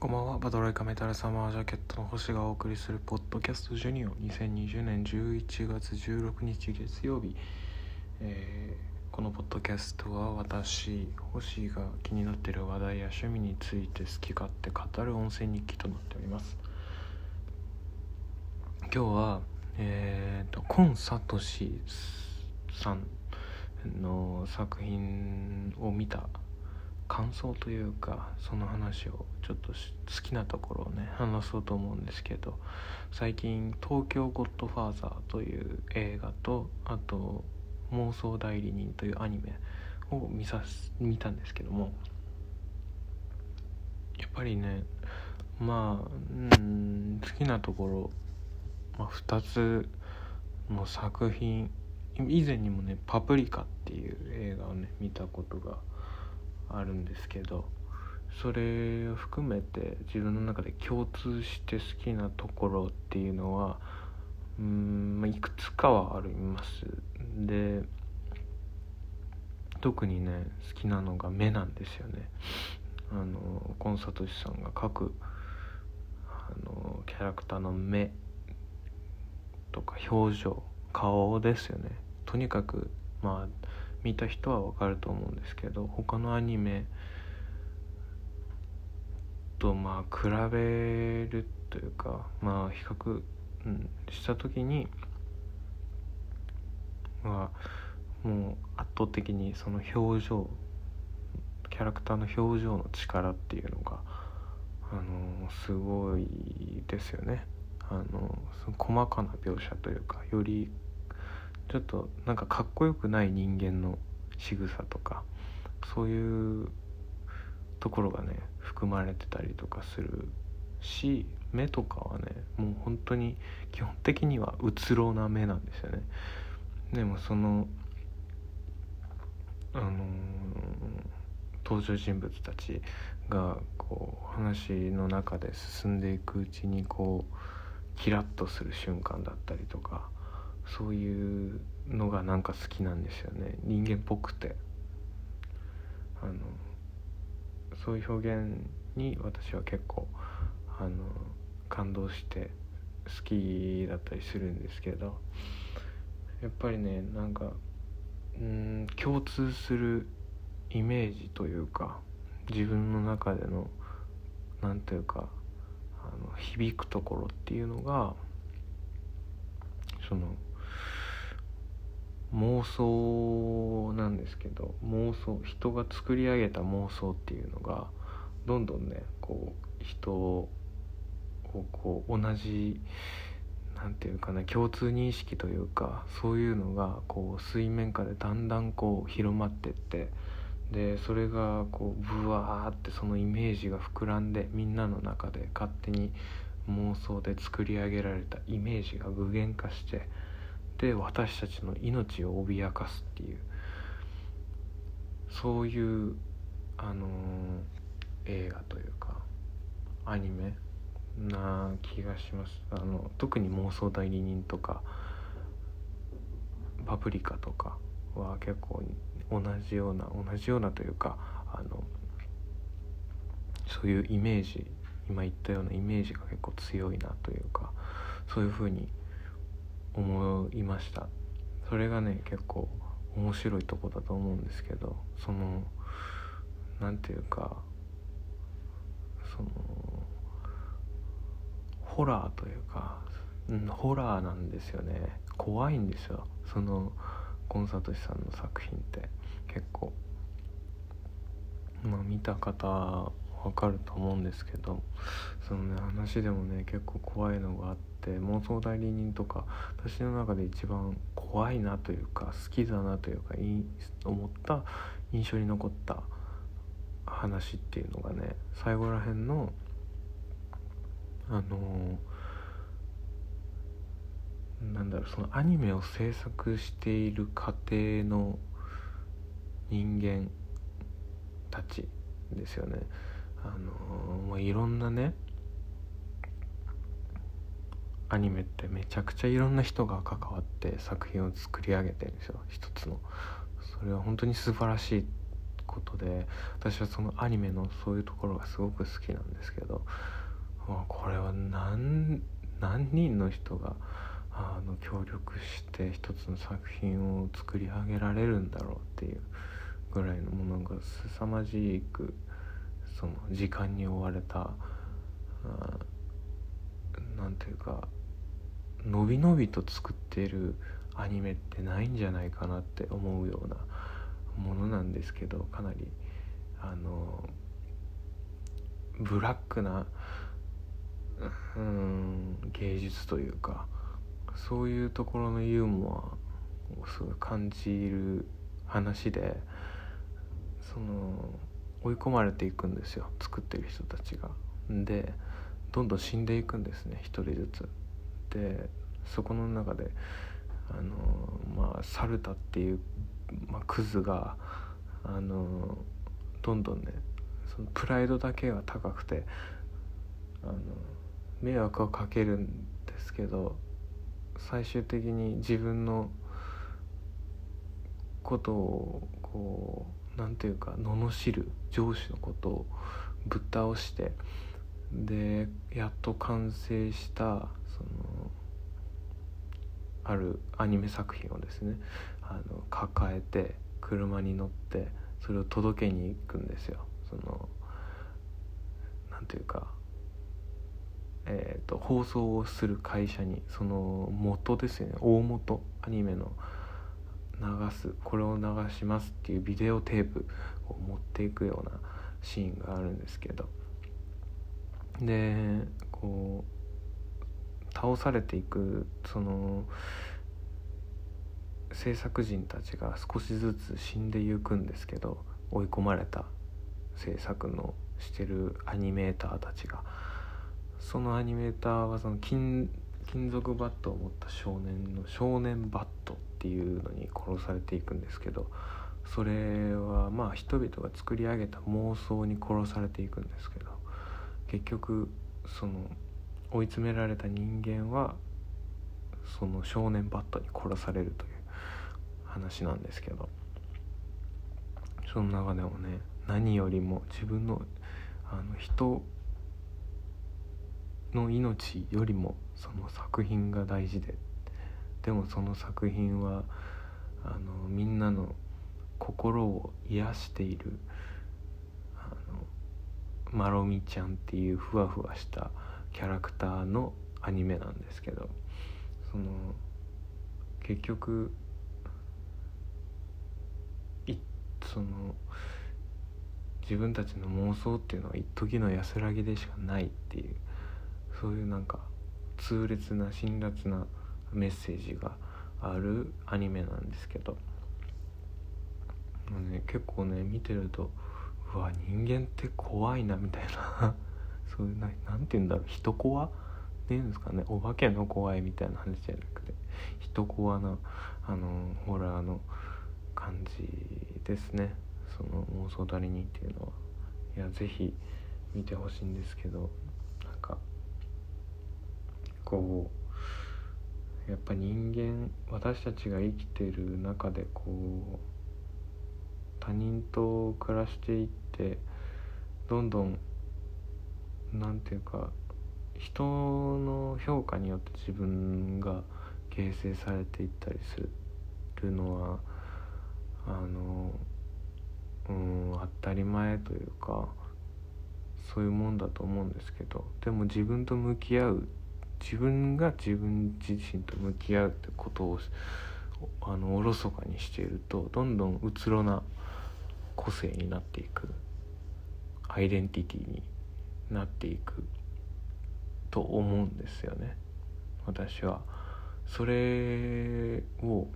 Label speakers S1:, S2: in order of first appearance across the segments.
S1: こんばんは。バトロイカメタルサマージャケットの星がお送りするポッドキャストジュニオ。2020年11月16日月曜日、えーこのポッドキャストは私星が気になっている話題や趣味について好き勝手語る音声日記となっております。今日はえー、とコンサトシさんの作品を見た感想というかその話をちょっと好きなところをね話そうと思うんですけど最近「東京ゴッドファーザー」という映画とあと「妄想代理人」というアニメを見さす見たんですけどもやっぱりねまあうん好きなところ、まあ、2つの作品以前にもね「パプリカ」っていう映画をね見たことがあるんですけどそれを含めて自分の中で共通して好きなところっていうのはうーんまあいくつかはあります。で特にね好きなのが目なんですよね。あのコンサトシさんが描くあのキャラクターの目とか表情顔ですよね。とにかくまあ見た人はわかると思うんですけど他のアニメとまあ比べるというかまあ比較、うん、した時にはもう圧倒的にその表情キャラクターの表情の力っていうのがあのすごいですよね。あのその細かな描写というかよりちょっとなんかかっこよくない人間の仕草とかそういうところがね含まれてたりとかするし目とかはねもう本当に基本的にはうつろな目なんですよね。でもそのあのー登場人物たちがこう話の中で進んでいくうちにこうキラッとする瞬間だったりとかそういうのがなんか好きなんですよね。人間っぽくて。あのそういう表現に私は結構あの感動して好きだったりするんですけどやっぱりねなんかうん共通するイメージというか自分の中でのなんというかあの響くところっていうのがその妄想なんですけど妄想人が作り上げた妄想っていうのがどんどんねこう人をこう同じなんていうかな共通認識というかそういうのがこう水面下でだんだんこう広まってってでそれがこうブワーってそのイメージが膨らんでみんなの中で勝手に妄想で作り上げられたイメージが具現化してで私たちの命を脅かすっていう。そういうあのー映画というかアニメな気がします。あの特に妄想代理人とかパプリカとかは結構同じような同じようなというかあのそういうイメージ今言ったようなイメージが結構強いなというかそういうふうに思いました。それがね結構面白いとこだと思うんですけどそのなんていうかそのホラーというか、うん、ホラーなんですよね。怖いんですよ。そのコンサートさんの作品って。結構。まあ見た方わかると思うんですけどそのね話でもね結構怖いのがあって妄想代理人とか私の中で一番怖いなというか好きだなというかいい思った印象に残った話っていうのがね最後らへんのあのなんだろうそのアニメを制作している過程の人間たちですよね。あのまあ、いろんなねアニメってめちゃくちゃいろんな人が関わって作品を作り上げてるんですよ一つの。それは本当に素晴らしいことで私はそのアニメのそういうところがすごく好きなんですけどこれは何何人の人があの協力して一つの作品を作り上げられるんだろうっていうぐらいのものが凄まじくその時間に追われた何ていうかのびのびと作っているアニメってないんじゃないかなって思うようなものなんですけどかなりあのブラックなうん芸術というかそういうところのユーモアをすごい感じる話でその追い込まれていくんですよ作ってる人たちが。でどんどん死んでいくんですね一人ずつ。でそこの中であのまあサルタっていう、まあ、クズがあのどんどんねそのプライドだけは高くてあの迷惑をかけるんですけど最終的に自分のことをこう何て言うか罵る上司のことをぶっ倒してでやっと完成したそのあるアニメ作品をですねあの抱えて車に乗ってそれを届けに行くんですよ。そのなんていうかえーと、放送をする会社にその元ですよね大元アニメの流すこれを流しますっていうビデオテープを持っていくようなシーンがあるんですけどでこう倒されていくその制作人たちが少しずつ死んでいくんですけど追い込まれた制作のしてるアニメーターたちが。そのアニメーターはその金金属バットを持った少年の少年バットっていうのに殺されていくんですけどそれはまあ人々が作り上げた妄想に殺されていくんですけど結局その追い詰められた人間はその少年バットに殺されるという話なんですけどその中でもね何よりも自分のあの人の命よりもその作品が大事ででもその作品はあのみんなの心を癒しているあのまろみちゃんっていうふわふわしたキャラクターのアニメなんですけどその結局いその自分たちの妄想っていうのは一時の安らぎでしかないっていうそういうなんか痛烈な辛辣なメッセージがあるアニメなんですけど、ね、結構ね見てるとうわ人間って怖いなみたいな。そういうななんて言うんだろう人怖？っていうんですかね。お化けの怖いみたいな話じゃなくて。人怖なあのホラーの感じですね。その妄想だりにっていうのは。いや是非見てほしいんですけど。なんかこうやっぱ人間私たちが生きてる中でこう他人と暮らしていってどんどん何て言うか人の評価によって自分が形成されていったりするのはあのうん当たり前というかそういうもんだと思うんですけどでも自分と向き合う自分が自分自身と向き合うってことをあのおろそかにしているとどんどんうつろな個性になっていくアイデンティティになっていくと思うんですよね私は。それを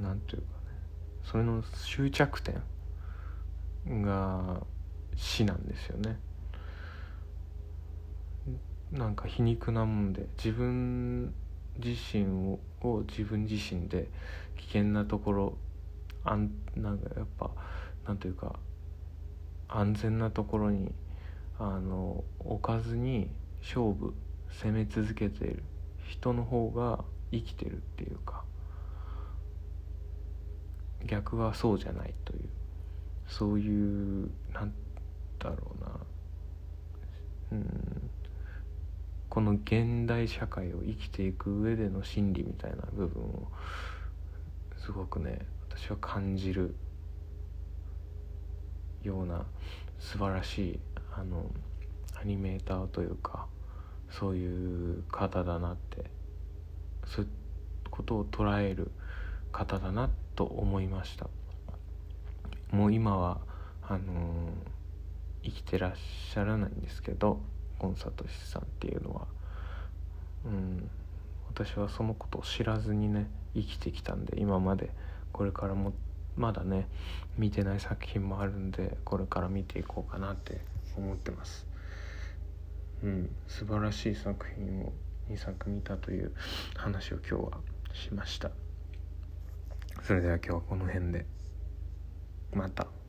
S1: 何て言うかねそれの終着点が死なんですよね。なんか皮肉なもんで自分自身を自分自身で危険なところあんなんかやっぱなんというか安全なところにあの置かずに勝負攻め続けている人の方が生きてるっていうか逆はそうじゃないというそういうなんだろうな。うん。この現代社会を生きていく上での心理みたいな部分をすごくね私は感じるような素晴らしいあのアニメーターというかそういう方だなってそういうことを捉える方だなと思いました。もう今はあのー、生きてらっしゃらないんですけどゴンサトシさんっていうのはうん私はそのことを知らずにね生きてきたんで今までこれからもまだね見てない作品もあるんでこれから見ていこうかなって思ってますうん素晴らしい作品を2作見たという話を今日はしましたそれでは今日はこの辺でまた。